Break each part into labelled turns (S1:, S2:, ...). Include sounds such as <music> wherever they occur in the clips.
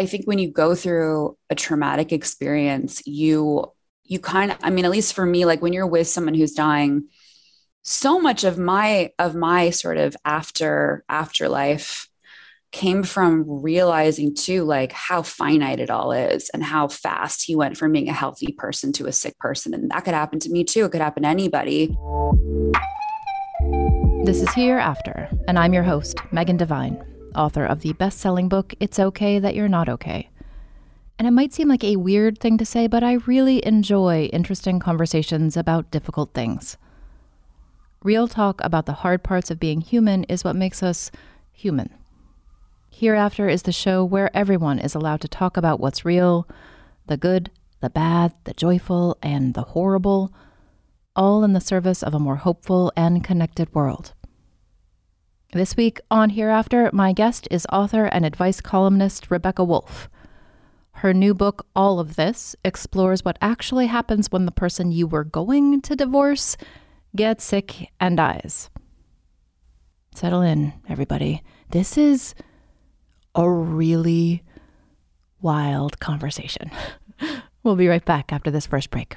S1: I think when you go through a traumatic experience, you you kind of I mean at least for me like when you're with someone who's dying so much of my of my sort of after afterlife came from realizing too like how finite it all is and how fast he went from being a healthy person to a sick person. And that could happen to me too. It could happen to anybody.
S2: This is hereafter and i'm your host megan devine author of the best-selling book it's okay that you're not okay. And it might seem like a weird thing to say but i really enjoy interesting conversations about difficult things. Real talk about the hard parts of being human is what makes us human. Hereafter is the show where everyone is allowed to talk about what's real the good, the bad, the joyful, and the horrible, all in the service of a more hopeful and connected world. This week on Hereafter, my guest is author and advice columnist Rebecca Woolf. Her new book, All of This, explores what actually happens when the person you were going to divorce gets sick and dies. Settle in, everybody. This is a really wild conversation. <laughs> we'll be right back after this first break.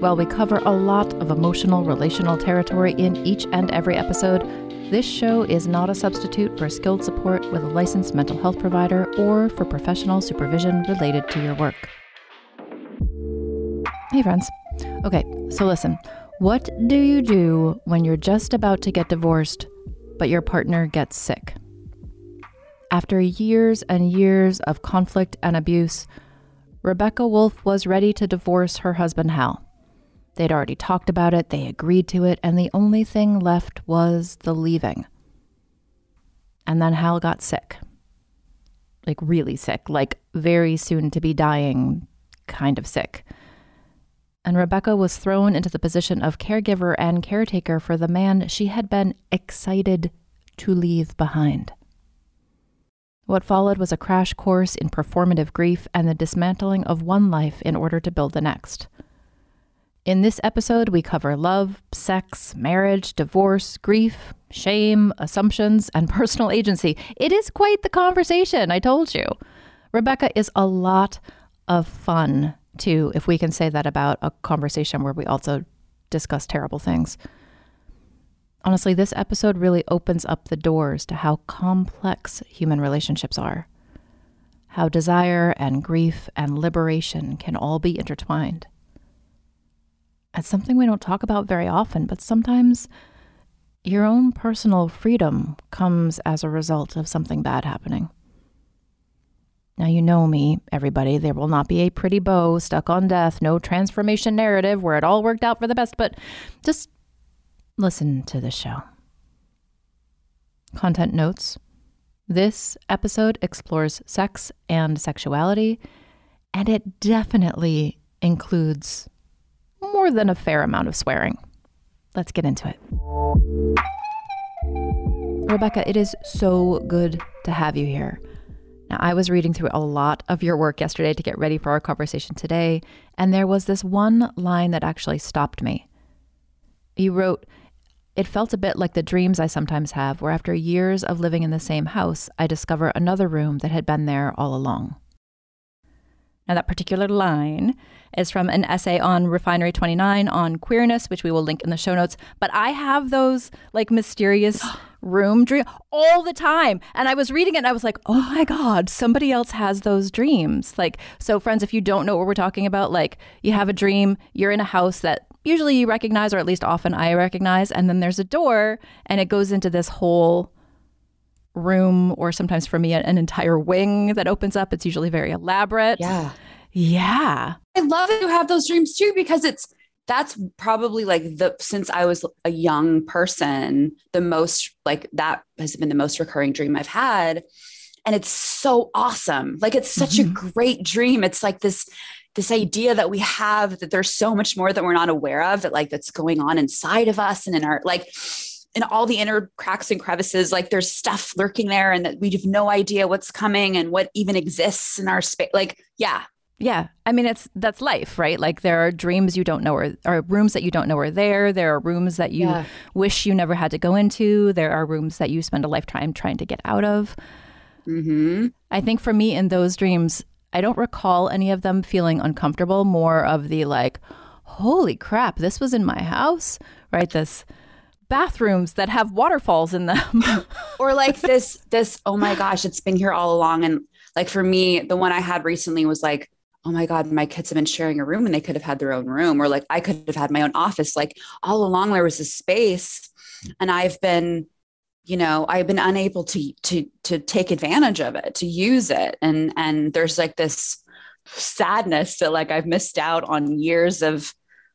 S2: While we cover a lot of emotional relational territory in each and every episode, this show is not a substitute for skilled support with a licensed mental health provider or for professional supervision related to your work. Hey, friends. Okay, so listen. What do you do when you're just about to get divorced, but your partner gets sick? After years and years of conflict and abuse, Rebecca Woolf was ready to divorce her husband Hal. They'd already talked about it, they agreed to it, and the only thing left was the leaving. And then Hal got sick. Like, really sick, like very soon to be dying, kind of sick. And Rebecca was thrown into the position of caregiver and caretaker for the man she had been excited to leave behind. What followed was a crash course in performative grief and the dismantling of one life in order to build the next. In this episode, we cover love, sex, marriage, divorce, grief, shame, assumptions, and <laughs> personal agency. It is quite the conversation, I told you. Rebecca is a lot of fun, too, if we can say that about a conversation where we also discuss terrible things. Honestly, this episode really opens up the doors to how complex human relationships are, how desire and grief and liberation can all be intertwined. It's something we don't talk about very often, but sometimes your own personal freedom comes as a result of something bad happening. Now, you know me, everybody. There will not be a pretty bow stuck on death, no transformation narrative where it all worked out for the best, but just listen to the show. Content notes this episode explores sex and sexuality, and it definitely includes more than a fair amount of swearing. Let's get into it. Rebecca, it is so good to have you here. Now, I was reading through a lot of your work yesterday to get ready for our conversation today, and there was this one line that actually stopped me. You wrote, It felt a bit like the dreams I sometimes have, where after years of living in the same house, I discover another room that had been there all along. Now, that particular line is from an essay on Refinery 29 on queerness, which we will link in the show notes. But I have those like mysterious <gasps> room dream all the time. And I was reading it and I was like, oh my God, somebody else has those dreams. Like, so friends, if you don't know what we're talking about, like you have a dream, you're in a house that usually you recognize, or at least often I recognize, and then there's a door and it goes into this whole room or sometimes for me an entire wing that opens up it's usually very elaborate
S1: Yeah.
S2: Yeah
S1: I love that you have those dreams too because it's that's probably like the since I was a young person, the most like that has been the most recurring dream I've had. And it's so awesome. Like it's such
S2: Mhm.
S1: a great dream. It's like this this idea that we have that there's so much more that we're not aware of that like that's going on inside of us and in our like in all the inner cracks and crevices like there's stuff lurking there and that we have no idea what's coming and what even exists in our space like yeah
S2: Yeah. I mean, it's that's life, right? Like there are dreams you don't know are, are rooms that you don't know are there. There are rooms that you
S1: Yeah.
S2: wish you never had to go into. There are rooms that you spend a lifetime trying to get out of.
S1: mm-hmm.
S2: I think for me in those dreams, I don't recall any of them feeling uncomfortable, more of the like, holy crap, this was in my house, right? This bathrooms that have waterfalls in them. <laughs>
S1: or like this this oh my gosh it's been here all along and like for me the one i had recently was like oh my god my kids have been sharing a room and they could have had their own room or like i could have had my own office like all along there was a space and i've been you know i've been unable to to to take advantage of it to use it and and there's like this sadness that like i've missed out on years of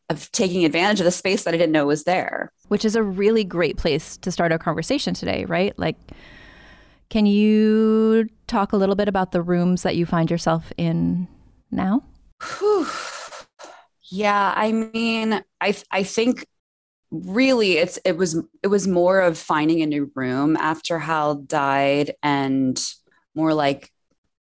S1: of taking advantage of the space that i didn't know was there
S2: which is a really great place to start our conversation today, right? Like, can you talk a little bit about the rooms that you find yourself in now?
S1: Yeah, I mean, I I think really it's it was it was more of finding a new room after Hal died and more like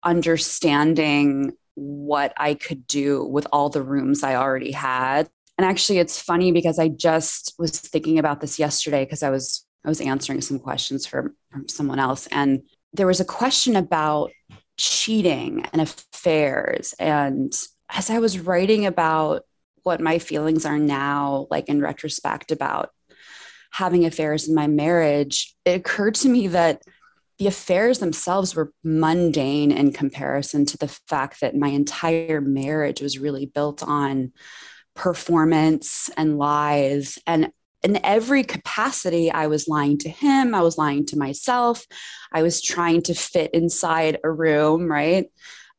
S1: understanding what I could do with all the rooms I already had. And actually it's funny because I just was thinking about this yesterday because I was I was answering some questions for from someone else and there was a question about cheating and affairs and as I was writing about what my feelings are now, like in retrospect about having affairs in my marriage, it occurred to me that the affairs themselves were mundane in comparison to the fact that my entire marriage was really built on performance and lies. And in every capacity, I was lying to him, I was lying to myself, I was trying to fit inside a room, right?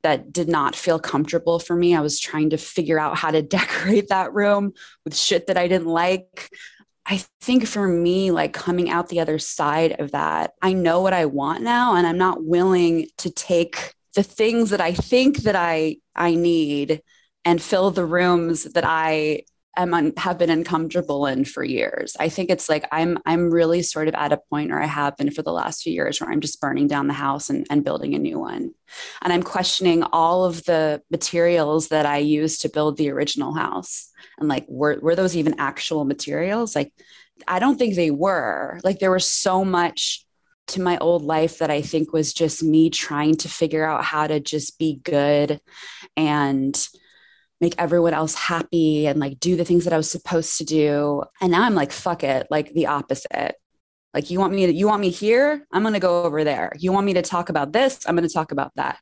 S1: that did not feel comfortable for me. I was trying to figure out how to <laughs> decorate that room with shit that I didn't like. I think for me, like coming out the other side of that, I know what I want now, and I'm not willing to take the things that I think that I I need and fill the rooms that I am un- have been uncomfortable in for years. I think it's like I'm I'm really sort of at a point where I have been for the last few years where I'm just burning down the house and, and building a new one. And I'm questioning all of the materials that I used to build the original house. And like were were those even actual materials? Like I don't think they were. Like there was so much to my old life that I think was just me trying to figure out how to just be good and make everyone else happy and like do the things that I was supposed to do. And now I'm like, fuck it, like the opposite. Like you want me to, you want me here? I'm going to go over there. You want me to talk about this? I'm going to talk about that.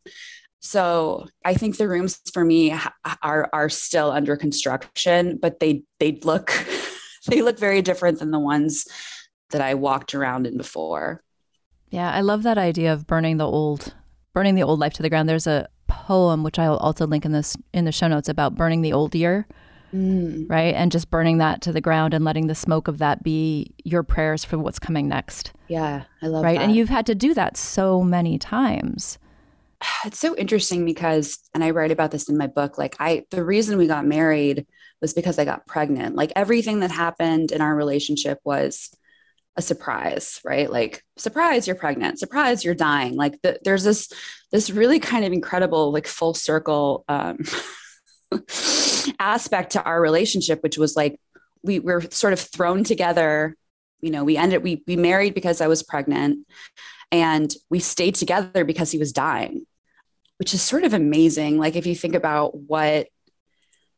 S1: So I think the rooms for me are are still under construction, but they they look <laughs> they look very different than the ones that I walked around in before.
S2: Yeah, I love that idea of burning the old burning the old life to the ground. There's a poem which I'll also link in this in the show notes about burning the old year, mm. right? And just burning that to the ground and letting the smoke of that be your prayers for what's coming next.
S1: Yeah, I love
S2: right?
S1: That.
S2: And you've had to do that so many times. <sighs>
S1: It's so interesting because, and I write about this in my book, like I, the reason we got married was because I got pregnant. Like everything that happened in our relationship was a surprise, right? Like surprise, you're pregnant. Surprise, you're dying. Like the, there's this this really kind of incredible like full circle um, <laughs> aspect to our relationship, which was like we were sort of thrown together. You know, we ended we we married because I was pregnant, and we stayed together because he was dying, which is sort of amazing. Like if you think about what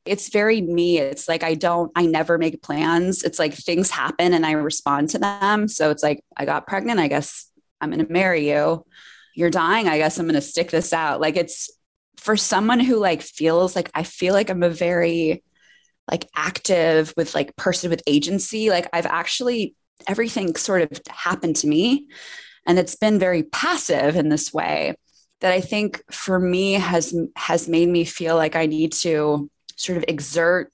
S1: it's very me. It's like I don't, I never make plans. It's like things happen and I respond to them. So it's like, I got pregnant. I guess I'm going to marry you. You're dying. I guess I'm going to stick this out. Like it's for someone who like feels like I feel like I'm a very like active with like person with agency. Like I've actually, everything sort of happened to me and it's been very passive in this way that I think for me has has made me feel like I need to sort of exert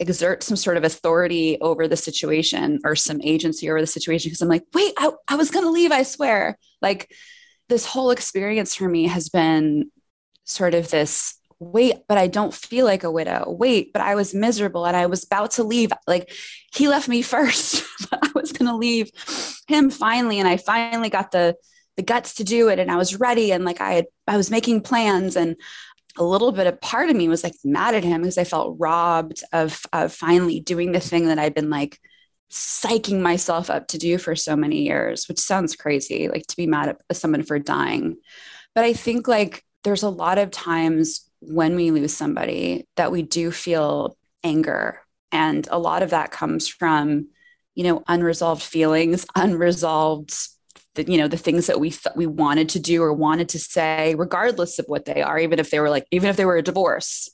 S1: exert some sort of authority over the situation or some agency over the situation because I'm like, wait, I, I was going to leave, I swear. Like this whole experience for me has been sort of this wait, but I don't feel like a widow. Wait, but I was miserable and I was about to leave. Like he left me <laughs> first, but I was going to leave him finally. And I finally got the, the guts to do it. And I was ready. And like I had, I was making plans and a little bit of part of me was like mad at him because I felt robbed of, of finally doing the thing that I'd been like psyching myself up to do for so many years, which sounds crazy, like to be mad at someone for dying. But I think like there's a lot of times when we lose somebody that we do feel anger. And a lot of that comes from, you know, unresolved feelings, <laughs> unresolved the, you know the things that we th- we wanted to do or wanted to say regardless of what they are even if they were like even if they were a divorce.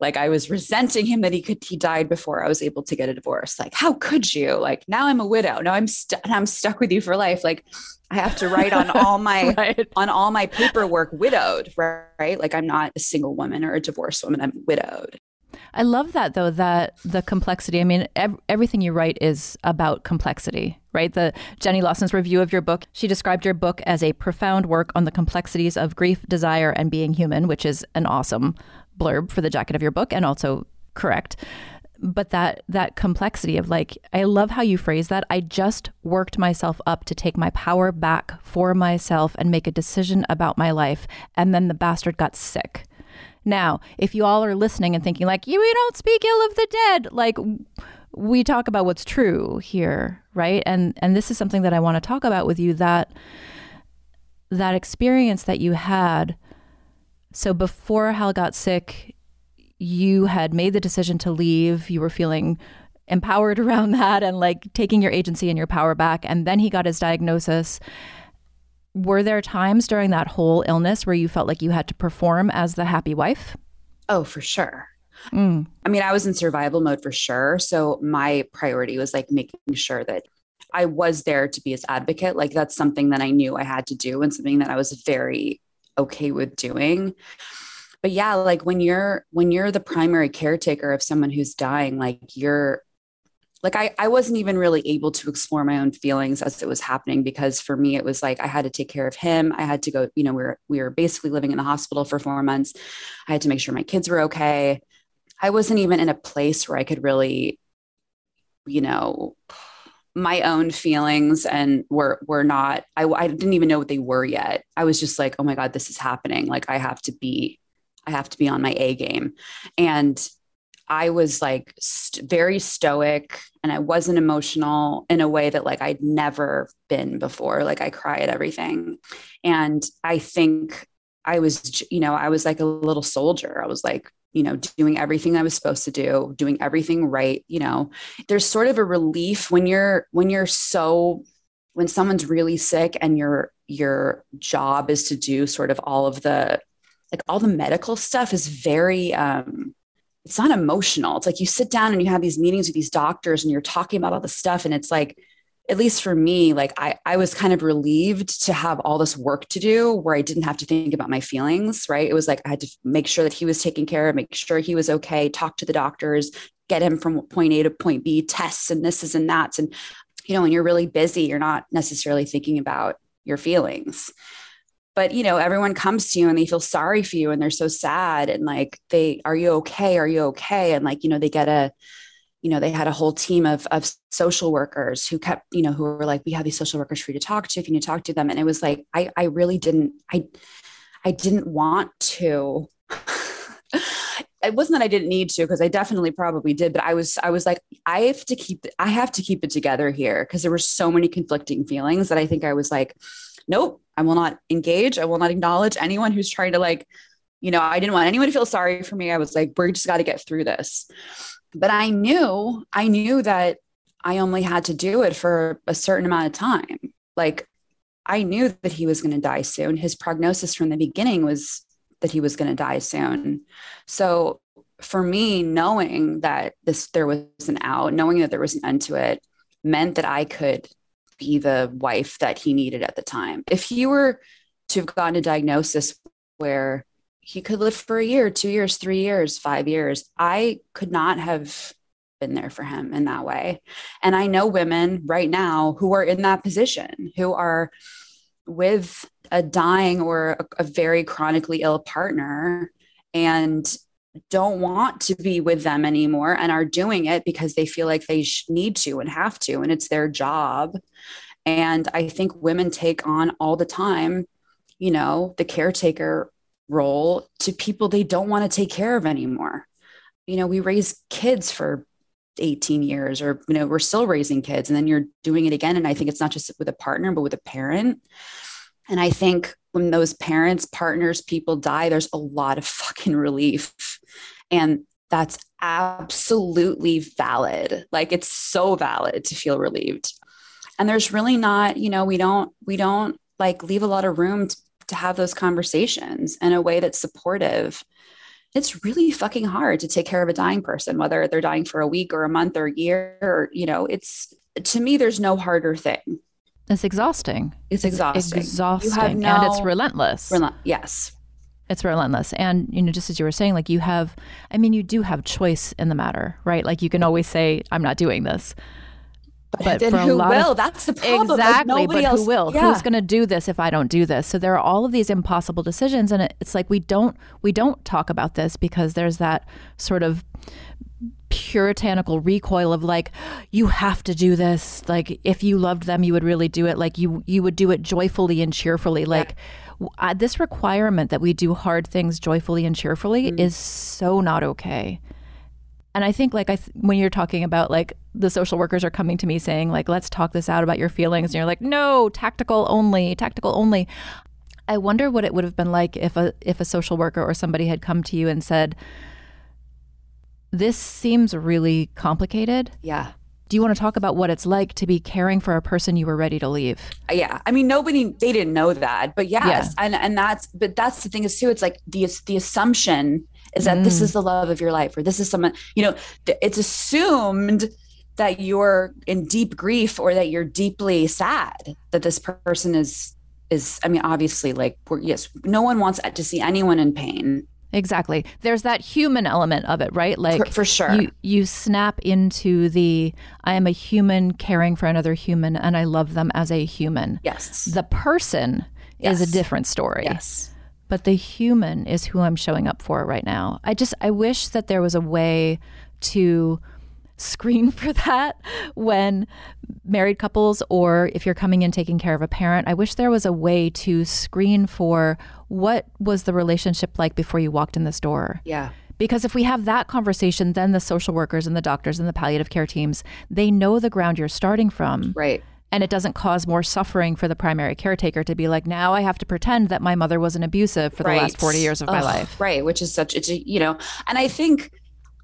S1: Like i was resenting him that he could he died before i was able to get a divorce. Like how could you? Like now i'm a widow. Now i'm stuck i'm stuck with you for life. Like i have to write on all <laughs> my right. on all my paperwork widowed right? Like i'm not a single woman or a divorced woman. I'm widowed
S2: I love that though that the complexity. I mean, ev- everything you write is about complexity, right? The Jenny Lawson's review of your book, she described your book as a profound work on the complexities of grief, desire, and being human, which is an awesome blurb for the jacket of your book, and also correct. But that that complexity of like, I love how you phrase that. I just worked myself up to take my power back for myself and make a decision about my life, and then the bastard got sick now, if you all are listening and thinking like, you we don't speak ill of the dead, like we talk about what's true here, right? And and this is something that I want to talk about with you that that experience that you had. So before Hal got sick, you had made the decision to leave. You were feeling empowered <laughs> around that and like taking your agency and your power back. And then he got his diagnosis were there times during that whole illness where you felt like you had to perform as the happy wife?
S1: Oh, for sure. Mm. I mean, I was in survival mode for sure. So my priority was like making sure that I was there to be his advocate. Like that's something that I knew I had to do and something that I was very okay with doing. But yeah, like when you're when you're the primary caretaker of someone who's dying, like you're like I, I wasn't even really able to explore my own feelings as it was happening because for me it was like I had to take care of him. I had to go, you know, we were we were basically living in the hospital for four months. I had to make sure my kids were okay. I wasn't even in a place where I could really, you know, my own feelings and were were not I, I didn't even know what they were yet. I was just like, oh my God, this is happening. Like I have to be I have to be on my A game. And I was like st- very stoic and I wasn't emotional in a way that like I'd never been before. Like I cry at everything. And I think I was, you know, I was like a little soldier. I was like, you know, doing everything I was supposed to do, doing everything right. You know, there's sort of a relief when you're, when you're so, when someone's really sick and your, your job is to do sort of all of the, like all the medical stuff is very, um, it's not emotional. It's like you sit down and you have these meetings with these doctors and you're talking about all the stuff and it's like at least for me, like I, I was kind of relieved to have all this work to do where I didn't have to think about my feelings, right? It was like I had to make sure that he was taken care of, make sure he was okay, talk to the doctors, get him from point A to point B, tests and this is and that's. And, you know, when you're really busy, you're not necessarily thinking about your feelings. But, you know, everyone comes to you and they feel sorry for you and they're so sad. And like, they, are you okay? Are you okay? And like, you know, they get a, you know, they had a whole team of, of social workers who kept, you know, who were like, we have these social workers for you to talk to. Can you talk to them? And it was like, I, I really didn't, I, I didn't want to. <laughs> it wasn't that I didn't need to, because I definitely probably did, but I was, I was like, I have to keep, I have to keep it together here. Cause there were so many conflicting feelings that I think I was like, nope, I will not engage. I will not acknowledge anyone who's trying to like, you know, I didn't want anyone to feel sorry for me. I was like, we're just got to get through this but I knew, I knew that I only had to do it for a certain amount of time. Like I knew that he was going to die soon. His prognosis from the beginning was that he was going to die soon. So for me, knowing that this there was an out, knowing that there was an end to it, meant that I could be the wife that he needed at the time. If he were to have gotten a diagnosis where he could live for a year, two years, three years, five years. I could not have been there for him in that way. And I know women right now who are in that position, who are with a dying or a, a very chronically ill partner and don't want to be with them anymore and are doing it because they feel like they need to and have to and it's their job and i think women take on all the time you know the caretaker role to people they don't want to take care of anymore. You know, we raise kids for 18 years or you know we're still raising kids and then you're doing it again and I think it's not just with a partner but with a parent. And I think when those parents, partners, people die there's a lot of fucking relief. And that's absolutely valid. Like it's so valid to feel relieved. And there's really not, you know, we don't we don't like leave a lot of room to, to have those conversations in a way that's supportive it's really fucking hard to take care of a dying person whether they're dying for a week or a month or a year or you know it's to me there's no harder thing
S2: it's exhausting
S1: it's, exhausting
S2: exhausting have no, and it's relentless
S1: rel- yes
S2: it's relentless and you know just as you were saying like you have i mean you do have choice in the matter right like you can always say i'm not doing this
S1: but, then who will? Of, That's the problem.
S2: Exactly. But
S1: else,
S2: who will?
S1: Yeah.
S2: Who's going to do this if I don't do this? So there are all of these impossible decisions, and it's like we don't we don't talk about this because there's that sort of puritanical recoil of like you have to do this. Like if you loved them you would really do it. Like you you would do it joyfully and cheerfully. Like yeah. uh, this requirement that we do hard things joyfully and cheerfully mm. is so not okay. And I think like I th- when you're talking about like the social workers are coming to me saying like let's talk this out about your feelings and you're like no tactical only tactical only. I wonder what it would have been like if a if a social worker or somebody had come to you and said this seems really complicated.
S1: Yeah.
S2: Do you want to talk about what it's like to be caring for a person you were ready to leave?
S1: Yeah. I mean, nobody, they didn't know that, but yes. Yeah. And, and that's, but that's the thing is too, it's like the, the assumption is that mm. this is the love of your life or this is someone you know it's assumed that you're in deep grief or that you're deeply sad that this person is is i mean obviously like yes no one wants to see anyone in pain
S2: exactly. There's that human element of it right? Like
S1: for, for, sure.
S2: you, you snap into the i am a human caring for another human and i love them as a human.
S1: Yes.
S2: The person yes. is a different story.
S1: Yes.
S2: But the human is who I'm showing up for right now. I just I wish that there was a way to screen <laughs> for that when married couples or if you're coming in taking care of a parent. I wish there was a way to screen for what was the relationship like before you walked in this door.
S1: Yeah.
S2: Because if we have that conversation, then the social workers and the doctors and the palliative care teams, they know the ground you're starting from.
S1: Right
S2: and it doesn't cause more suffering for the primary caretaker to be like now i have to pretend that my mother wasn't abusive for the last 40 years of Ugh, my life
S1: right which is such a you know and i think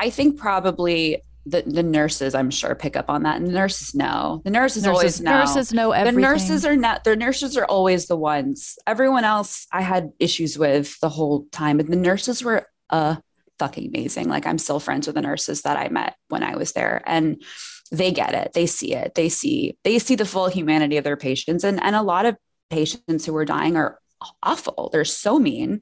S1: i think probably the, the nurses i'm sure pick up on that and the nurses know the nurses, nurses always know
S2: nurses know everything.
S1: the nurses are not the nurses are always the ones everyone else i had issues with the whole time but the nurses were uh fucking amazing like i'm still friends with the nurses that i met when i was there and they get it. They see it. They see they see the full humanity of their patients. And and a lot of patients who are dying are awful. They're so mean.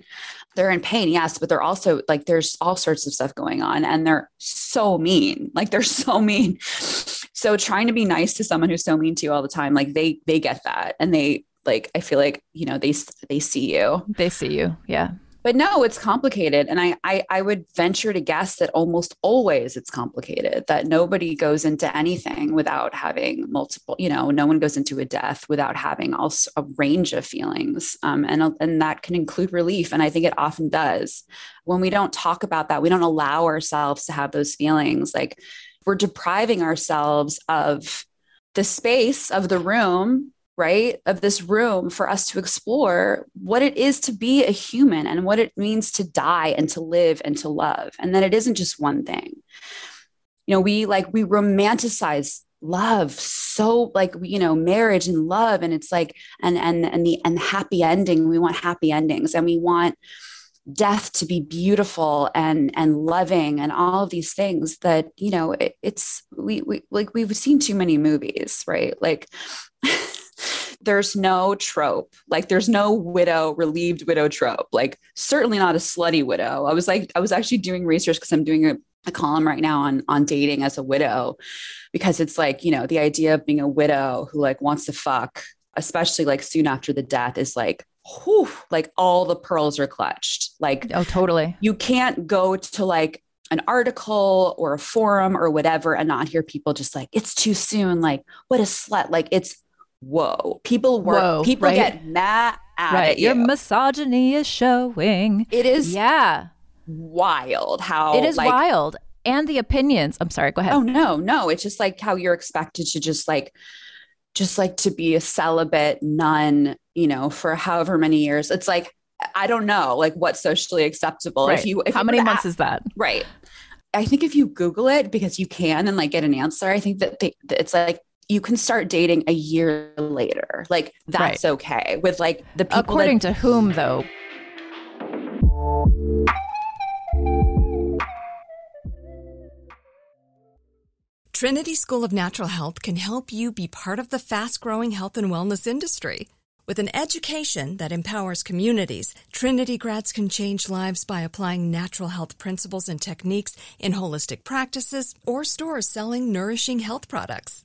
S1: They're in pain, yes, but they're also like there's all sorts of stuff going on and they're so mean. Like they're so <laughs> mean. So trying to be nice to someone who's so mean to you all the time, like they they get that and they like I feel like, you know, they they see you.
S2: They see you. Yeah
S1: but no it's complicated. And I, I i would venture to guess that almost always it's complicated that nobody goes into anything without having multiple you know no one goes into a death without having also a range of feelings um, and and that can include relief. And i think it often does. When we don't talk about that we don't allow ourselves to have those feelings. Like we're depriving ourselves of the space of the room right of this room for us to explore what it is to be a human and what it means to die and to live and to love. And that it isn't just one thing. You know we like we romanticize love so like you know marriage and love and it's like and and and the and happy ending. We want happy endings and we want death to be beautiful and and loving and all of these things that you know it, it's we, we like we've seen too many movies right? Like <laughs> there's no trope. Like there's no widow, relieved widow trope. Like certainly not a slutty widow. I was like, I was actually doing research because I'm doing a, a column right now on on dating as a widow, because it's like, you know, the idea of being a widow who like wants to fuck, especially like soon after the death, is like whew, like all the pearls are clutched. Like,
S2: oh, totally.
S1: You can't go to like an article or a forum or whatever and not hear people just like, it's too soon. Like, what a slut. Like, it's whoa, people work, whoa, people right? get mad right.
S2: You. Your misogyny is showing.
S1: It is,
S2: yeah,
S1: wild how
S2: it is like, wild. And the opinions. I'm sorry. Go ahead.
S1: Oh no, no. It's just like how you're expected to just like, just like to be a celibate nun, you know, for however many years. It's like I don't know, like what's socially acceptable.
S2: Right.
S1: If you, if
S2: how
S1: you
S2: many months is that?
S1: Right. I think if you Google it because you can and like get an answer, I think that they, it's like you can start dating a year later. Like that's right. okay with like the people.
S2: According that- to whom, though?
S3: Trinity School of Natural Health can help you be part of the fast growing health and wellness industry. With an education that empowers communities, Trinity grads can change lives by applying natural health principles and techniques in holistic practices or stores selling nourishing health products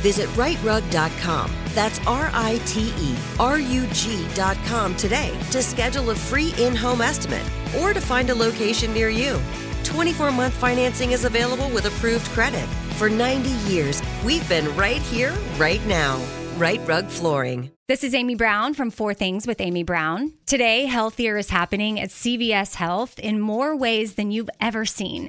S4: Visit riterug.com. That's R I T E R U G.com today to schedule a free in home estimate or to find a location near you. 24 month financing is available with approved credit. For 90 years, we've been right here, right now. Rite Rug Flooring.
S5: This is Amy Brown from Four Things with Amy Brown. Today, Healthier is happening at CVS Health in more ways than you've ever seen.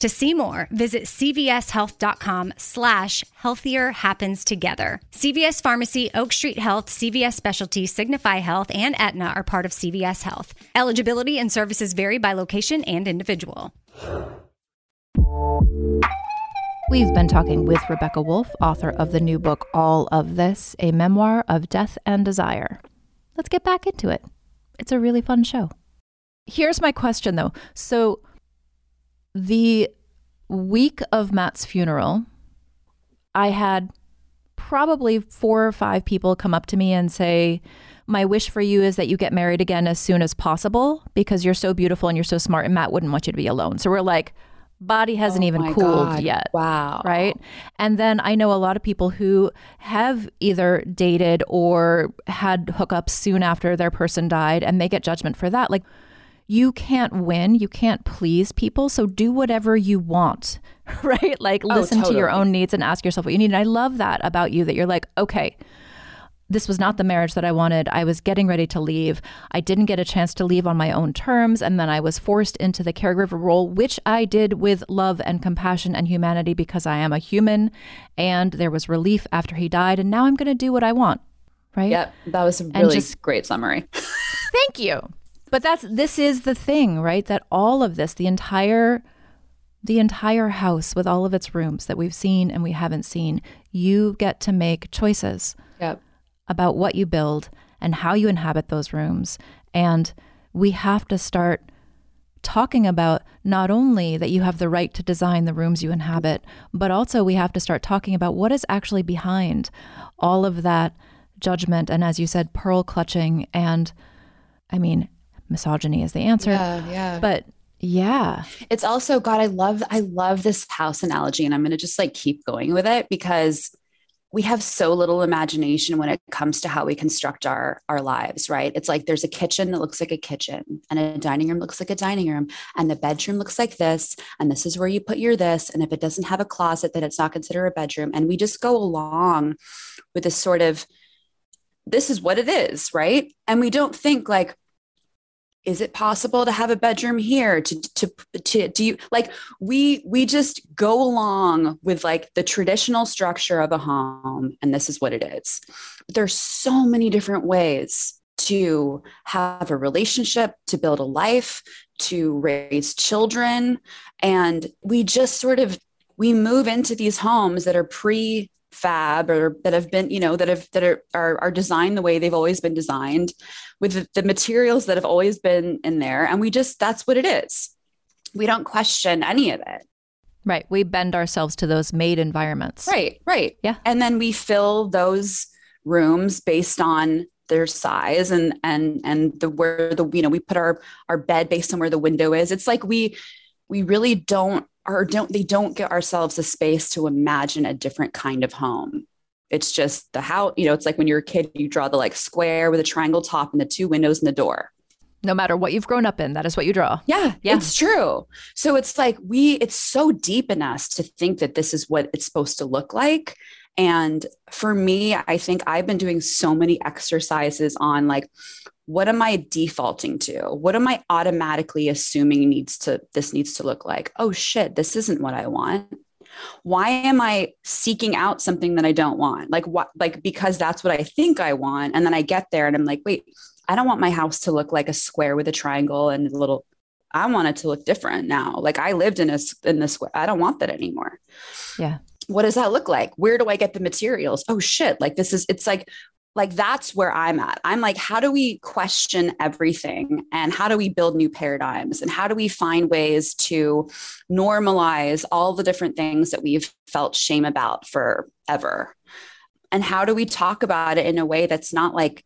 S5: To see more, visit cvshealth.com slash healthier happens together. CVS Pharmacy, Oak Street Health, CVS Specialty, Signify Health, and Aetna are part of CVS Health. Eligibility and services vary by location and individual.
S2: We've been talking with Rebecca Woolf, author of the new book All of This, a memoir of death and desire. Let's get back into it. It's a really fun show. Here's my question though. So the week of Matt's funeral, I had probably four or five people come up to me and say, My wish for you is that you get married again as soon as possible because you're so beautiful and you're so smart, and Matt wouldn't want you to be alone. So we're like, body hasn't oh even cooled God. yet.
S1: Wow.
S2: Right. And then I know a lot of people who have either dated or had hookups soon after their person died and they get judgment for that. Like, you can't win, you can't please people, so do whatever you want, <laughs> right? Like
S1: Oh,
S2: listen to your own needs and ask yourself what you need. And I love that about you that you're like, okay, this was not the marriage that I wanted. I was getting ready to leave. I didn't get a chance to leave on my own terms. And then I was forced into the caregiver role, which I did with love and compassion and humanity because I am a human. And there was relief after he died. And now I'm going to do what I want. Right.
S1: Yep, that was a really
S2: just-
S1: great summary.
S2: Thank you. But that's this is the thing, right? That all of this, the entire the entire house with all of its rooms that we've seen and we haven't seen, you get to make choices
S1: Yep.
S2: about what you build and how you inhabit those rooms. And we have to start talking about not only that you have the right to design the rooms you inhabit, but also we have to start talking about what is actually behind all of that judgment. And as you said, pearl clutching. And I mean, misogyny is the answer.
S1: Yeah, yeah.
S2: But yeah,
S1: it's also god i love i love this house analogy and i'm going to just like keep going with it because we have so little imagination when it comes to how we construct our our lives right it's like there's a kitchen that looks like a kitchen and a dining room looks like a dining room and the bedroom looks like this and this is where you put your this and if it doesn't have a closet then it's not considered a bedroom and we just go along with this sort of this is what it is right and we don't think like is it possible to have a bedroom here to to to do you like we we just go along with like the traditional structure of a home and this is what it is. There's so many different ways to have a relationship to build a life to raise children and we just sort of we move into these homes that are pre fab or that have been you know that have that are are, are designed the way they've always been designed with the, the materials that have always been in there and we just that's what it is we don't question any of it
S2: right. We bend ourselves to those made environments.
S1: right right
S2: Yeah.
S1: and then we fill those rooms based on their size and and and the where the you know we put our our bed based on where the window is it's like we we really don't or don't they don't get ourselves a space to imagine a different kind of home it's just the how you know it's like when you're a kid you draw the like square with a triangle top and the two windows and the door
S2: No matter what you've grown up in, that is what you draw.
S1: yeah,
S2: Yeah.
S1: it's true. So it's like we, it's so deep in us to think that this is what it's supposed to look like. And for me, I think I've been doing so many exercises on like, what am I defaulting to? What am I automatically assuming needs to, this needs to look like? Oh shit, this isn't what I want. Why am I seeking out something that I don't want? Like what, like, because that's what I think I want. And then I get there and I'm like, wait, I don't want my house to look like a square with a triangle and a little I want it to look different now. Like I lived in a in this. I don't want that anymore.
S2: Yeah.
S1: What does that look like? Where do I get the materials? Oh shit. Like this is it's like like that's where I'm at. I'm like how do we question everything and how do we build new paradigms and how do we find ways to normalize all the different things that we've felt shame about forever? And how do we talk about it in a way that's not like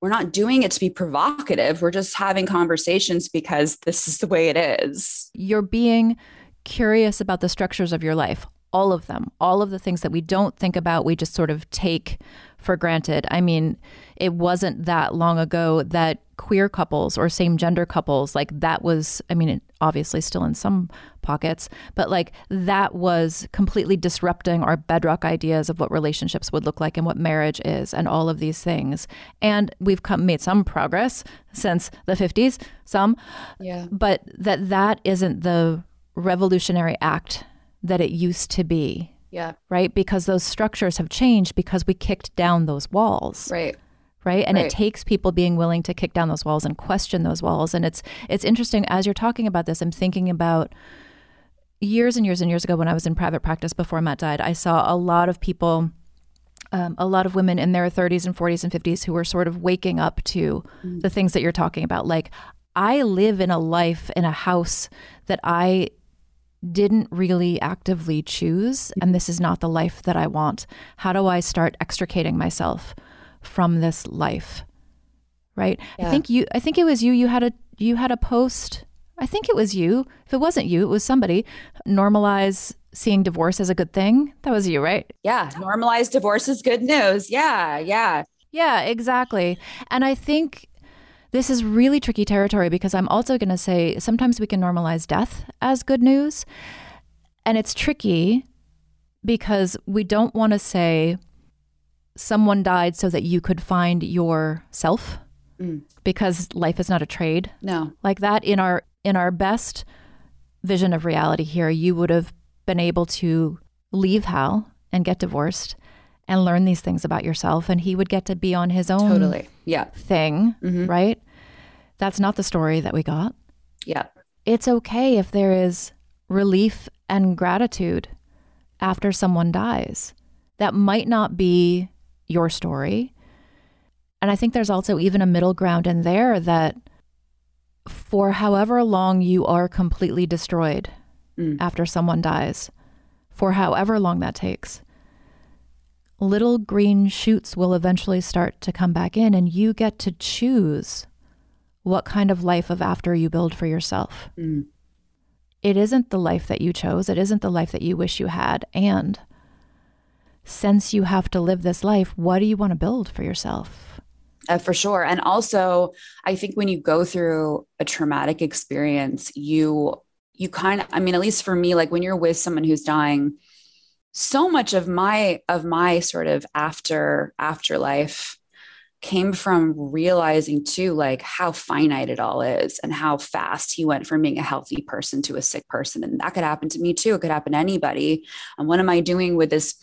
S1: we're not doing it to be provocative. We're just having conversations because this is the way it is.
S2: You're being curious about the structures of your life, all of them, all of the things that we don't think about, we just sort of take for granted. I mean, it wasn't that long ago that queer couples or same gender couples, like that was, I mean, it obviously still in some pockets, but like that was completely disrupting our bedrock ideas of what relationships would look like and what marriage is and all of these things. And we've come, made some progress since the 50s, some,
S1: Yeah.
S2: but that that isn't the revolutionary act that it used to be
S1: Yeah.
S2: right? Because those structures have changed because we kicked down those walls.
S1: Right.
S2: right? And it takes people being willing to kick down those walls and question those walls. And it's it's interesting as you're talking about this i'm thinking about years and years and years ago when i was in private practice before matt died i saw a lot of people um, a lot of women in their 30s and 40s and 50s who were sort of waking up to the things that you're talking about. Like i live in a life in a house that i didn't really actively choose and this is not the life that I want. How do I start extricating myself from this life? Right? I think you I think it was you you had a you had a post I think it was you. If it wasn't you, it was somebody. Normalize seeing divorce as a good thing. That was you, right?
S1: Yeah. Normalize divorce is good news. Yeah. Yeah.
S2: Yeah, exactly. And I think this is really tricky territory because I'm also going to say sometimes we can normalize death as good news. And it's tricky because we don't want to say someone died so that you could find yourself mm. because life is not a trade.
S1: No.
S2: Like that in our in our best vision of reality here, you would have been able to leave Hal and get divorced and learn these things about yourself and he would get to be on his own
S1: totally. Yeah.
S2: thing mm-hmm. right? That's not the story that we got.
S1: Yeah.
S2: It's okay if there is relief and gratitude after someone dies. That might not be your story. And i think there's also even a middle ground in there that for however long you are completely destroyed mm. after someone dies for however long that takes little green shoots will eventually start to come back in, and you get to choose what kind of life of after you build for yourself. Mm. It isn't the life that you chose, it isn't the life that you wish you had. And since you have to live this life, what do you want to build for yourself?
S1: Uh, for sure. And also, I think when you go through a traumatic experience, you you kind of i mean at least for me like when you're with someone who's dying so much of my of my sort of after afterlife came from realizing too like how finite it all is and how fast he went from being a healthy person to a sick person. And that could happen to me too. It could happen to anybody. And what am i doing with this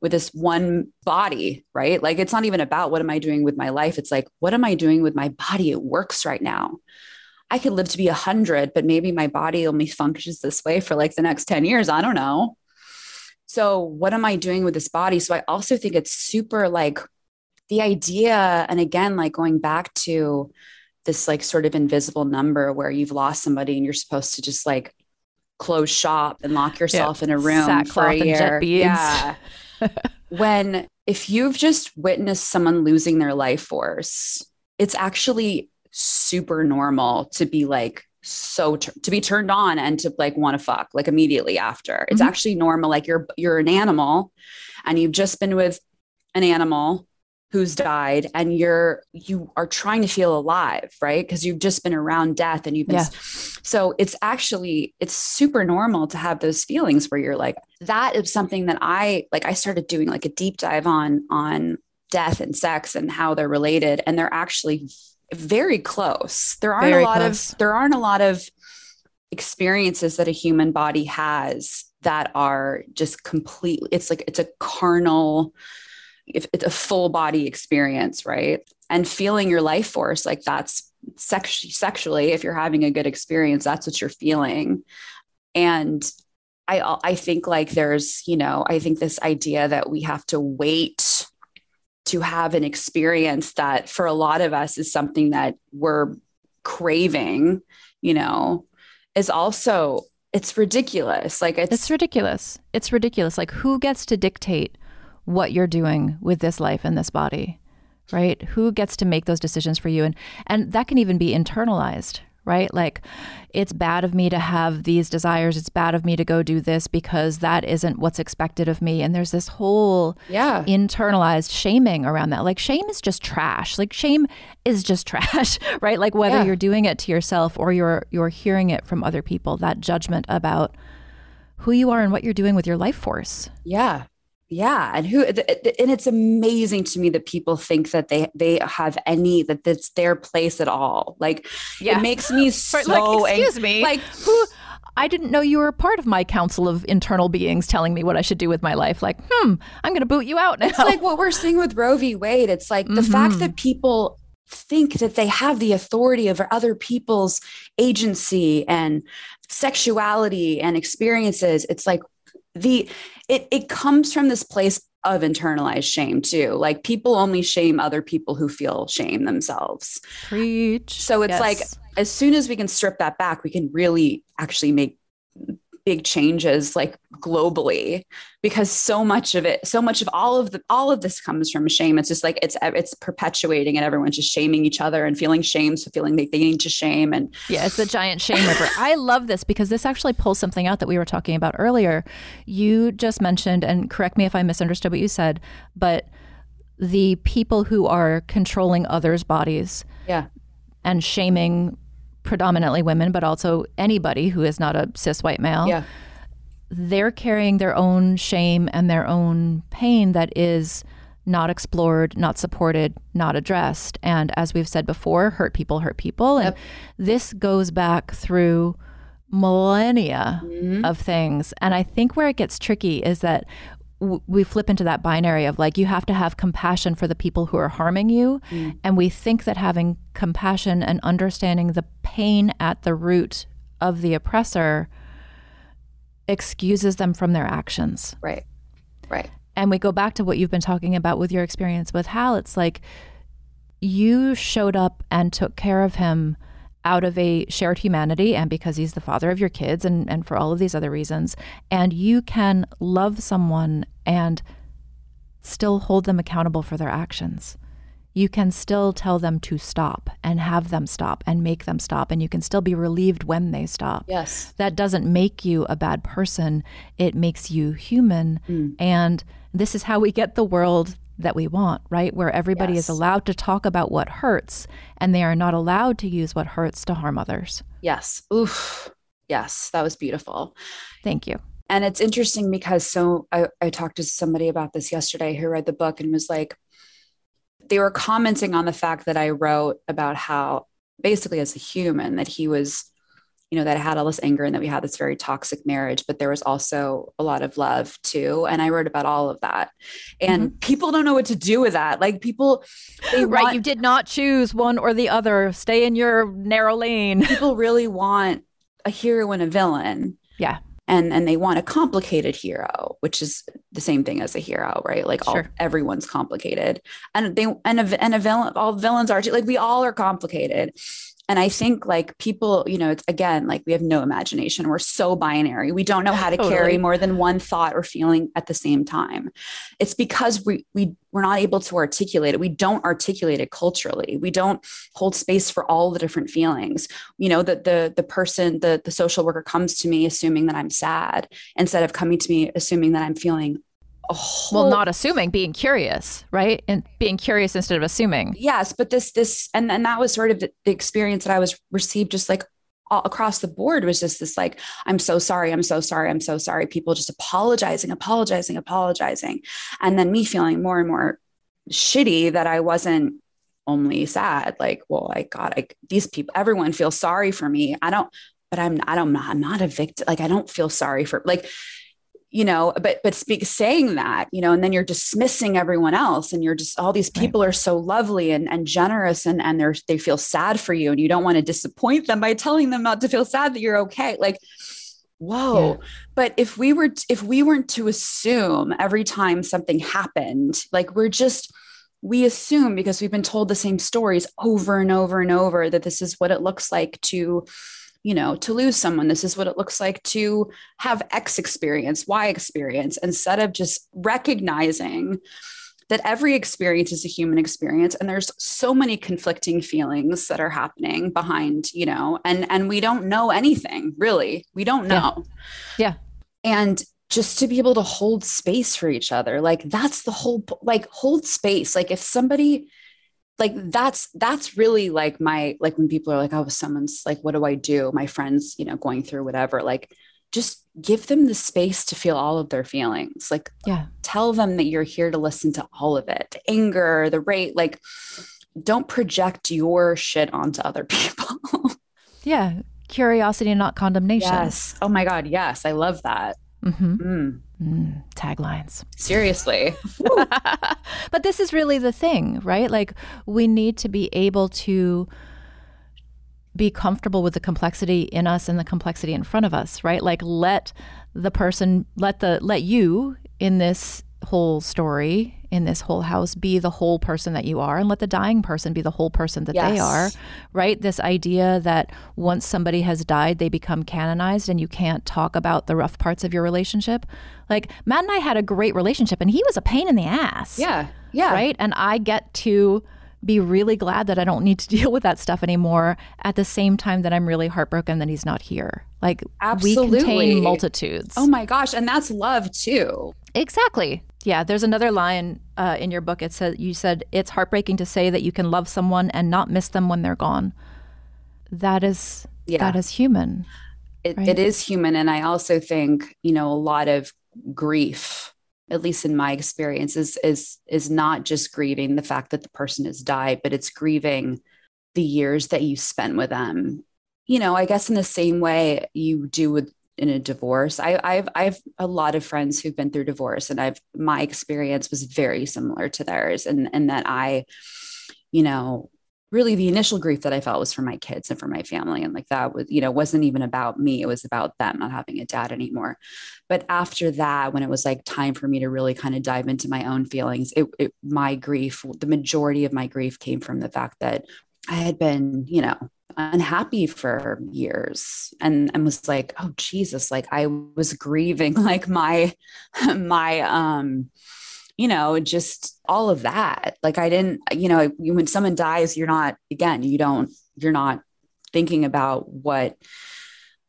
S1: with this one body right? Like it's not even about what am i doing with my life. It's like what am i doing with my body? It works right now. I could live to be 100 but maybe my body only functions this way for like the next 10 years. I don't know so, what am I doing with this body? So, I also think it's super like the idea, and again, like going back to this like sort of invisible number where you've lost somebody and you're supposed to just like close shop and lock yourself yeah. in a room Sackcloth for a year. Yeah. <laughs> when if you've just witnessed someone losing their life force, it's actually super normal to be like so t- to be turned on and to like want to fuck like immediately after. It's mm-hmm. actually normal. Like you're you're an animal, and you've just been with an animal who's died and you're you are trying to feel alive right because you've just been around death and you've been yeah. so it's actually it's super normal to have those feelings where you're like that is something that i like i started doing like a deep dive on on death and sex and how they're related and they're actually very close. There aren't very a lot close. of there aren't a lot of experiences that a human body has that are just completely it's like it's a carnal if it's a full body experience, right? And feeling your life force like that's sex- sexually if you're having a good experience, that's what you're feeling. And I I think like there's, you know, I think this idea that we have to wait to have an experience that for a lot of us is something that we're craving, you know, is also it's ridiculous. Like it's,
S2: it's ridiculous. It's ridiculous. Like who gets to dictate what you're doing with this life and this body? Right? Who gets to make those decisions for you? And and that can even be internalized, right? Like, it's bad of me to have these desires. It's bad of me to go do this because that isn't what's expected of me. And there's this whole
S1: yeah.
S2: internalized shaming around that. Like, shame is just trash. Like, shame is just <laughs> trash, right? Like, whether yeah. you're doing it to yourself or you're you're hearing it from other people, that judgment about who you are and what you're doing with your life force.
S1: Yeah yeah and who and it's amazing to me that people think that they they have any that that's their place at all like yeah. it makes me <laughs> so
S2: like, excuse ang- me like who I didn't know you were part of my council of internal beings telling me what I should do with my life. Like, hmm, I'm going to boot you out now.
S1: It's like what we're seeing with Roe v. Wade. It's like the mm-hmm. fact that people think that they have the authority over other people's agency and sexuality and experiences. It's like, the it it comes from this place of internalized shame too. Like people only shame other people who feel shame themselves.
S2: Preach.
S1: So it's yes. like as soon as we can strip that back, we can really actually make big changes like globally because so much of it so much of all of the all of this comes from shame. It's just like it's it's perpetuating and everyone's just shaming each other and feeling shame so feeling like they need to shame and
S2: yeah it's a giant shame river i love this because this actually pulls something out that we were talking about earlier. You just mentioned and correct me if i misunderstood what you said but the people who are controlling others bodies
S1: yeah.
S2: and shaming predominantly women, but also anybody who is not a cis white male.
S1: Yeah.
S2: They're carrying their own shame and their own pain that is not explored, not supported, not addressed. And as we've said before, hurt people hurt people. And
S1: Yep.
S2: this goes back through millennia
S1: Mm-hmm.
S2: of things. And I think where it gets tricky is that w- we flip into that binary of like, you have to have compassion for the people who are harming you.
S1: Mm.
S2: And we think that having compassion and understanding the pain at the root of the oppressor excuses them from their actions.
S1: Right. Right.
S2: And we go back to what you've been talking about with your experience with Hal. It's like you showed up and took care of him out of a shared humanity and because he's the father of your kids and, and for all of these other reasons. And you can love someone and still hold them accountable for their actions. You can still tell them to stop and have them stop and make them stop. And you can still be relieved when they stop
S1: Yes.
S2: that doesn't make you a bad person. It makes you human.
S1: Mm.
S2: And this is how we get the world that we want, right? Where everybody
S1: Yes.
S2: is allowed to talk about what hurts and they are not allowed to use what hurts to harm others.
S1: Yes. Oof. Yes. That was beautiful.
S2: Thank you.
S1: And it's interesting because so I, I talked to somebody about this yesterday who read the book and was like, they were commenting on the fact that I wrote about how basically as a human that he was, you know, that I had all this anger and that we had this very toxic marriage, but there was also a lot of love too. And I wrote about all of that. And mm-hmm. people don't know what to do with that. Like people, they
S2: Right.
S1: want,
S2: You did not choose one or the other. Stay in your narrow lane.
S1: people <laughs> really want a hero and a villain.
S2: Yeah.
S1: And and they want a complicated hero which is the same thing as a hero right? Like all
S2: Sure.
S1: everyone's complicated. And they and a, and a villain all villains are too like we all are complicated and i think like people you know it's again like we have no imagination. We're so binary. We don't know how to
S2: Totally.
S1: carry more than one thought or feeling at the same time. It's because we we we're not able to articulate it. We don't articulate it culturally. We don't hold space for all the different feelings. You know that the the person the the social worker comes to me assuming that i'm sad instead of coming to me assuming that i'm feeling whole
S2: Well, not assuming, being curious, right? And being curious instead of assuming.
S1: yes but this this and and that was sort of the, the experience that i was received just like all across the board was just this like i'm so sorry i'm so sorry i'm so sorry people just apologizing apologizing apologizing and then me feeling more and more shitty that i wasn't only sad like well i got like these people everyone feels sorry for me i don't but i'm i don't i'm not a victim like i don't feel sorry for like you know but but speak saying that you know and then you're dismissing everyone else and you're just all these
S2: Right.
S1: people are so lovely and, and generous and and they're they feel sad for you and you don't want to disappoint them by telling them not to feel sad that you're okay. Like whoa. But if we were if we weren't to assume every time something happened like we're just we assume because we've been told the same stories over and over and over that this is what it looks like to you know to lose someone this is what it looks like to have x experience y experience instead of just recognizing that every experience is a human experience and there's so many conflicting feelings that are happening behind you know and and we don't know anything really. We don't know.
S2: Yeah.
S1: and just to be able to hold space for each other like that's the whole like hold space. Like if somebody like that's that's really like my like when people are like oh someone's like what do i do? My friends you know going through whatever like just give them the space to feel all of their feelings. Like
S2: Yeah.
S1: tell them that you're here to listen to all of it. The anger the rate like don't project your shit onto other <laughs> people.
S2: Yeah. Curiosity and not condemnation.
S1: yes. Oh my god yes. I love that
S2: hmm
S1: Mm,
S2: Mm, taglines.
S1: seriously <laughs>
S2: but this is really the thing, right? Like we need to be able to be comfortable with the complexity in us and the complexity in front of us, right? Like let the person let the let you in this whole story in this whole house be the whole person that you are and let the dying person be the whole person that they are right? This idea that once somebody has died they become canonized and you can't talk about the rough parts of your relationship. Like matt and i had a great relationship and he was a pain in the ass.
S1: Yeah yeah.
S2: Right? And i get to be really glad that i don't need to <laughs> deal with that stuff anymore at the same time that i'm really heartbroken that he's not here. Like we contain multitudes.
S1: Oh my gosh. And that's love too.
S2: Exactly. Yeah, there's another line uh, in your book. It said you said it's heartbreaking to say that you can love someone and not miss them when they're gone. that is yeah. that is human.
S1: It, right? it is human. And I also think, you know, a lot of grief at least in my experience is is is not just grieving the fact that the person has died but it's grieving the years that you spent with them you know i guess in the same way you do with in a divorce I, i've i've a lot of friends who've been through divorce and i've my experience was very similar to theirs and and that i you know really the initial grief that I felt was for my kids and for my family. And like that was, you know, wasn't even about me. It was about them not having a dad anymore. But after that, when it was like time for me to really kind of dive into my own feelings, it, it my grief, the majority of my grief came from the fact that I had been, you know, unhappy for years and and was like oh jesus like i was grieving <laughs> like my <laughs> my um you know, just all of that. Like I didn't, you know, when someone dies, you're not, again, you don't, you're not thinking about what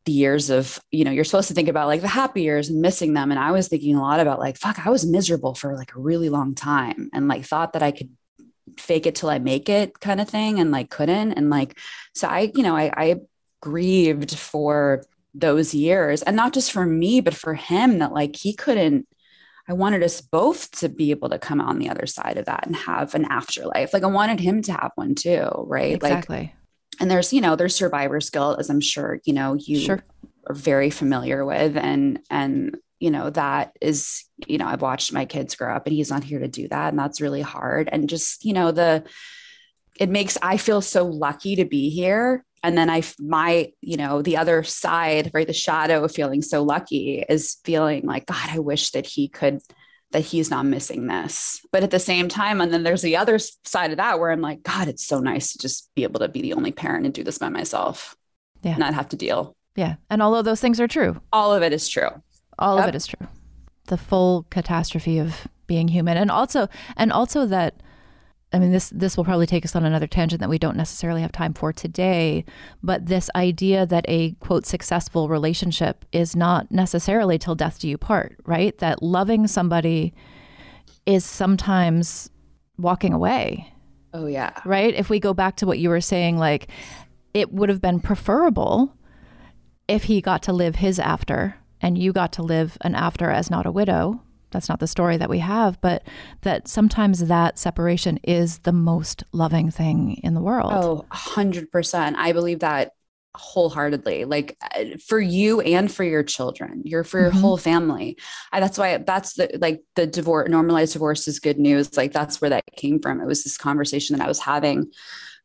S1: the years of, you know, you're supposed to think about like the happy years and missing them. And I was thinking a lot about like, fuck, I was miserable for like a really long time and like thought that I could fake it till I make it kind of thing and like couldn't. And like, so I, you know, I, I grieved for those years and not just for me, but for him that like he couldn't I wanted us both to be able to come on the other side of that and have an afterlife. Like I wanted him to have one too, right?
S2: Exactly.
S1: Like, and there's, you know, there's survivor's guilt, as I'm sure, you know, you sure. are very familiar with. And, and, you know, that is, you know, I've watched my kids grow up and he's not here to do that. And that's really hard. And just, you know, the, it makes, I feel so lucky to be here. And then i my you know the other side right the shadow of feeling so lucky is feeling like god i wish that he could that he's not missing this. But at the same time and then there's the other side of that where i'm like god it's so nice to just be able to be the only parent and do this by myself. Yeah. Not have to deal.
S2: Yeah. And all of those things are true.
S1: All of it is true
S2: all yep. of it is true the full catastrophe of being human and also and also that I mean, this this will probably take us on another tangent that we don't necessarily have time for today. But this idea that a quote successful relationship is not necessarily till death do you part, right? That loving somebody is sometimes walking away.
S1: Oh yeah.
S2: Right? If we go back to what you were saying, like it would have been preferable if he got to live his after and you got to live an after as not a widow that's not the story that we have, but that sometimes that separation is the most loving thing in the world.
S1: Oh, 100%. I believe that wholeheartedly like uh, for you and for your children you're for your mm-hmm. whole family I, that's why that's the like the divorce normalized divorce is good news like that's where that came from it was this conversation that i was having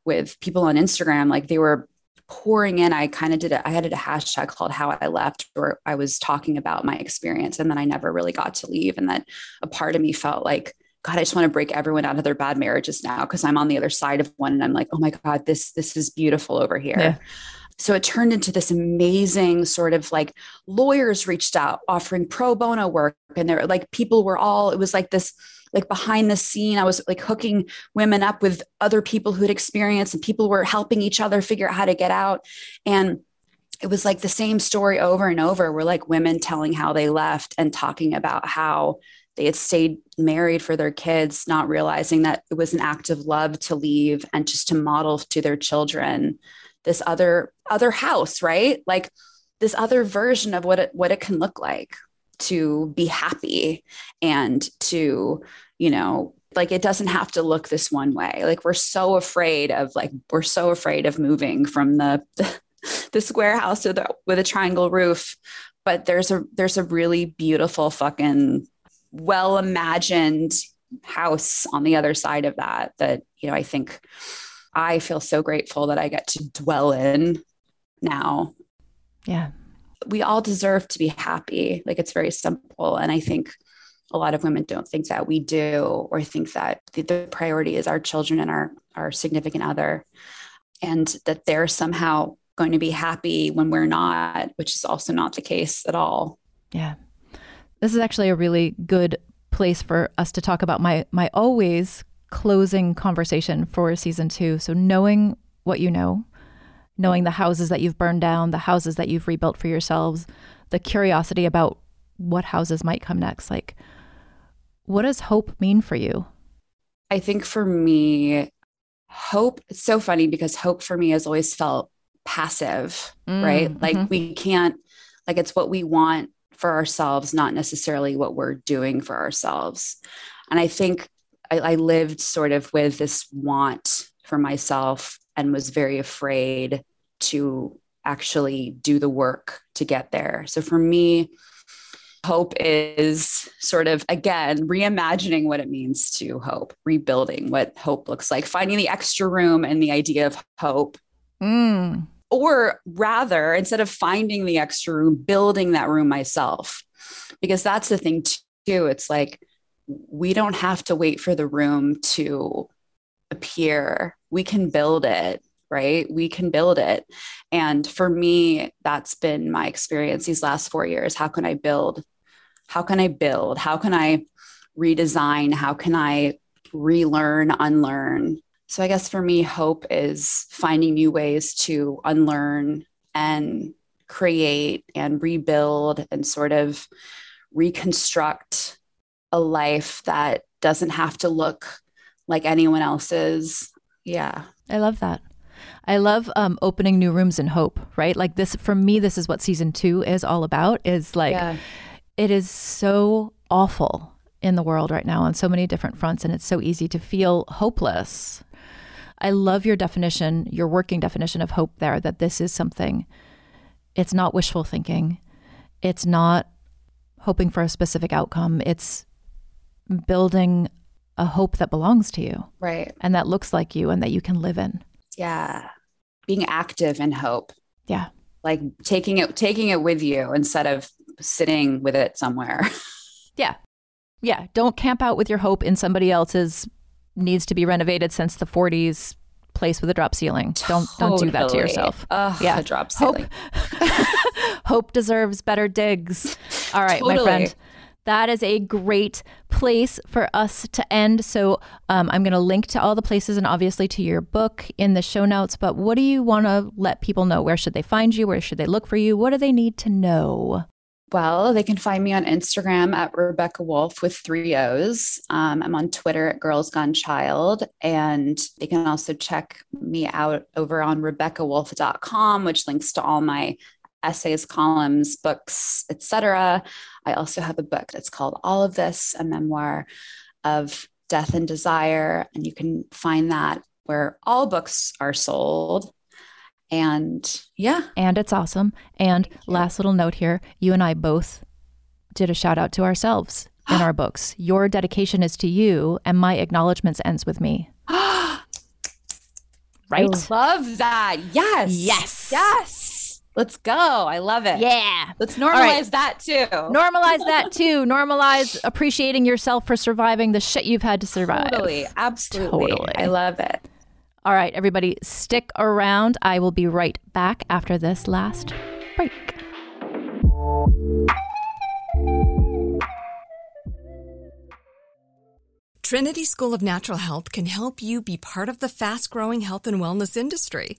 S1: with people on instagram like they were pouring in i kind of did it i had a hashtag called how i left where i was talking about my experience and then i never really got to leave and that a part of me felt like god i just want to break everyone out of their bad marriages now because i'm on the other side of one and i'm like oh my god this this is beautiful over here yeah. So it turned into this amazing sort of like lawyers reached out offering pro bono work. And there like people were all, it was like this like behind the scene. I was like hooking women up with other people who had experienced and people were helping each other figure out how to get out. And it was like the same story over and over. We're like women telling how they left and talking about how they had stayed married for their kids, not realizing that it was an act of love to leave and just to model to their children this other other house, right? Like this other version of what it what it can look like to be happy and to, you know, like it doesn't have to look this one way. Like we're so afraid of like we're so afraid of moving from the the, <laughs> the square house with a, with a triangle roof, but there's a there's a really beautiful fucking well imagined house on the other side of that that you know I think I feel so grateful that I get to dwell in now.
S2: Yeah
S1: we all deserve to be happy. Like it's very simple. And I think a lot of women don't think that we do or think that the, the priority is our children and our, our significant other and that they're somehow going to be happy when we're not, which is also not the case at all.
S2: Yeah. This is actually a really good place for us to talk about my my always closing conversation for season 2. So knowing what you know, knowing the houses that you've burned down, the houses that you've rebuilt for yourselves, the curiosity about what houses might come next. Like, what does hope mean for you?
S1: I think for me, hope, it's so funny because hope for me has always felt passive,
S2: Mm,
S1: right? Like
S2: mhm.
S1: we can't, like it's what we want for ourselves, not necessarily what we're doing for ourselves. And I think I, I lived sort of with this want for myself and was very afraid to actually do the work to get there. So for me, hope is sort of again reimagining what it means to hope rebuilding what hope looks like finding the extra room and the idea of hope.
S2: Mm.
S1: or rather instead of finding the extra room building that room myself. Because that's the thing too. It's like we don't have to wait for the room to appear. We can build it right? We can build it. And for me that's been my experience these last 4 years. How can i build? How can i build? How can i redesign? How can i relearn unlearn? So I guess for me, hope is finding new ways to unlearn and create and rebuild and sort of reconstruct a life that doesn't have to look like anyone else's. Yeah.
S2: I love that. I love um, opening new rooms in hope, right? Like this, for me, this is what season two is all about is like,
S1: yeah.
S2: it is so awful in the world right now on so many different fronts. And it's so easy to feel hopeless. I love your definition, your working definition of hope there, that this is something, it's not wishful thinking. It's not hoping for a specific outcome. It's building a hope that belongs to you
S1: Right.
S2: and that looks like you and that you can live in.
S1: Yeah. Being active in hope.
S2: Yeah.
S1: Like taking it taking it with you instead of sitting with it somewhere. <laughs>
S2: Yeah. Yeah. Don't camp out with your hope in somebody else's needs to be renovated since the 40s place with a drop ceiling. Don't don't do that to yourself.
S1: Ugh,
S2: Yeah.
S1: a drop
S2: Hope
S1: ceiling. <laughs>
S2: hope deserves better digs. All right, my friend. That is a great place for us to end. So um, I'm going to link to all the places and obviously to your book in the show notes. But what do you want to let people know? Where should they find you? Where should they look for you? What do they need to know?
S1: Well, they can find me on Instagram at Rebecca Woolf with three O's. Um, I'm on Twitter at Girls Gone Child. And they can also check me out over on RebeccaWoolf.com, which links to all my essays, columns, books, etc. I also have a book that's called All of This, a memoir of death and desire. And you can find that where all books are sold. And yeah,
S2: And it's awesome. And last little note here you and I both did a shout out to ourselves in <gasps> our books. Your dedication is to you, and my acknowledgments ends with me. <gasps> Right?
S1: I love that. Yes.
S2: Yes.
S1: Yes. Let's go. I love it.
S2: Yeah.
S1: Let's normalize
S2: right.
S1: that too.
S2: Normalize that <laughs> too. Normalize appreciating yourself for surviving the shit you've had to survive.
S1: Totally. Absolutely.
S2: Totally.
S1: I love it.
S2: All right, everybody, stick around. I will be right back after this last break.
S3: Trinity School of Natural Health can help you be part of the fast growing health and wellness industry.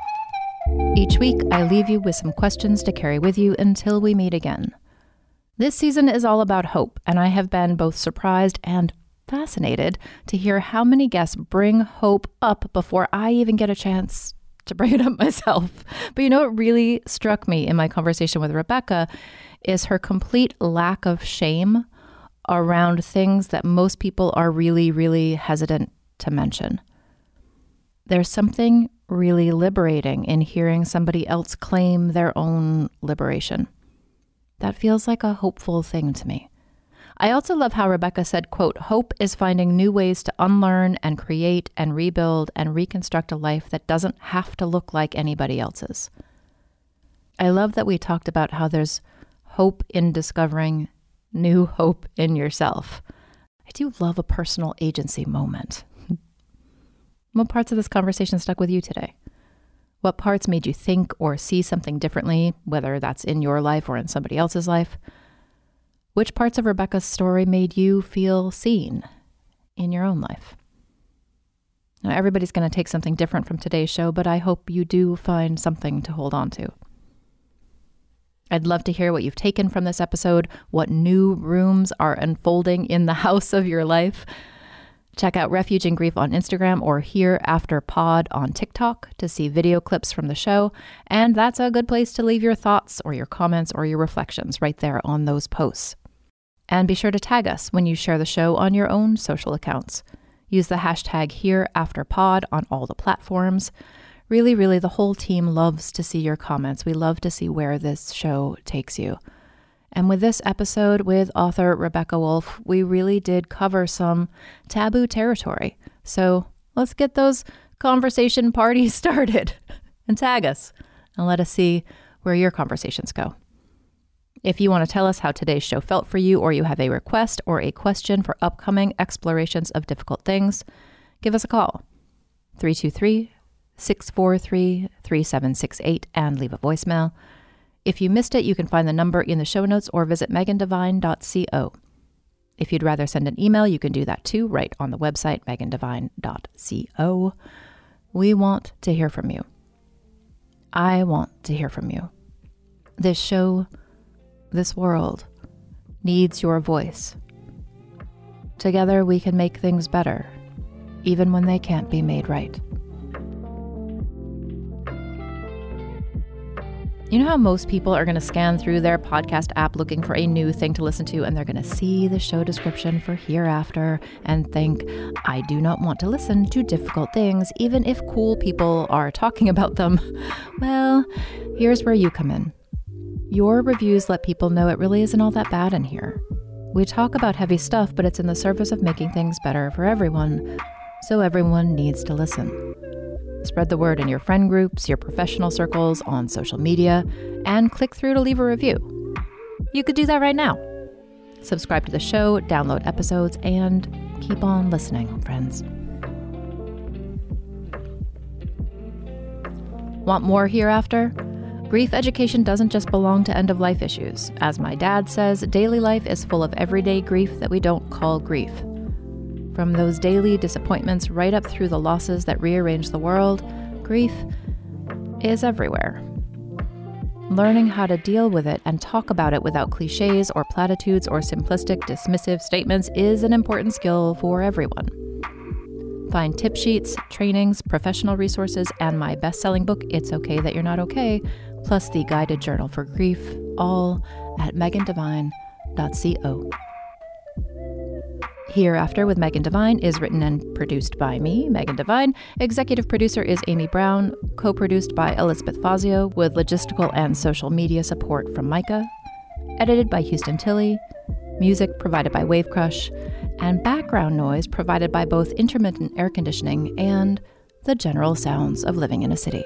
S2: Each week, I leave you with some questions to carry with you until we meet again. This season is all about hope, and I have been both surprised and fascinated to hear how many guests bring hope up before I even get a chance to bring <laughs> it up myself. But you know what really struck me in my conversation with Rebecca is her complete lack of shame around things that most people are really, really hesitant to mention. There's something really liberating in hearing somebody else claim their own liberation. That feels like a hopeful thing to me. I also love how Rebecca said, quote, hope is finding new ways to unlearn and create and rebuild and reconstruct a life that doesn't have to look like anybody else's. I love that we talked about how there's hope in discovering new hope in yourself. I do love a personal agency moment. What parts of this conversation stuck with you today? What parts made you think or see something differently, whether that's in your life or in somebody else's life? Which parts of Rebecca's story made you feel seen in your own life? Now, everybody's going to take something different from today's show, but I hope you do find something to hold on to. I'd love to hear what you've taken from this episode, what new rooms are unfolding in the <laughs> house of your life. Check out Refuge in Grief on Instagram or Here After Pod on TikTok to see video clips from the show. And that's a good place to leave your thoughts or your comments or your reflections right there on those posts. And be sure to tag us when you share the show on your own social accounts. Use the hashtag HereAfterPod on all the platforms. Really, really, the whole team loves to see your comments. We love to see where this show takes you. And with this episode with author Rebecca Woolf, we really did cover some taboo territory. So let's get those conversation <laughs> parties started and tag us and let us see where your conversations go. If you want to tell us how today's show felt for you, or you have a request or a question for upcoming explorations of difficult things, give us a call 323 643 3768 and leave a voicemail. If you missed it, you can find the number in the show notes or visit megandevine.co. If you'd rather send an email, you can do that too, right on the website, megandevine.co. We want to hear from you. I want to hear from you. This show this world needs your voice. Together, we can make things better, even when they can't be made right. You know how most people are going to scan through their podcast app looking for a new thing to listen to, and they're going to see the show description for Hereafter and think, I do not want to listen to difficult things, even if cool people are talking about them? <laughs> Well, here's where you come in. Your reviews let people know it really isn't all that bad in here. We talk about heavy stuff, but it's in the service of making things better for everyone, so everyone needs to listen. Spread the word in your friend groups, your professional circles, on social media, and click through to leave a review. You could do that right now. Subscribe to the show, download episodes, and keep on listening, friends. Want more hereafter? Grief education doesn't just belong to end of life issues. As my dad says, daily life is full of everyday grief that we don't call grief. From those daily disappointments right up through the losses that rearrange the world, grief is everywhere. Learning how to deal with it and talk about it without cliches or platitudes or simplistic, dismissive statements is an important skill for everyone. Find tip sheets, trainings, professional resources, and my best selling book, It's Okay That You're Not Okay, plus the guided journal for grief, all at megandevine.co. Hereafter with Megan Devine is written and produced by me, Megan Devine. Executive producer is Amy Brown, co produced by Elizabeth Fazio, with logistical and social media support from Micah. Edited by Houston Tilley. Music provided by Wave Crush. And background noise provided by both intermittent air conditioning and the general sounds of living in a city.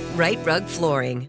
S4: Rite Rug Flooring.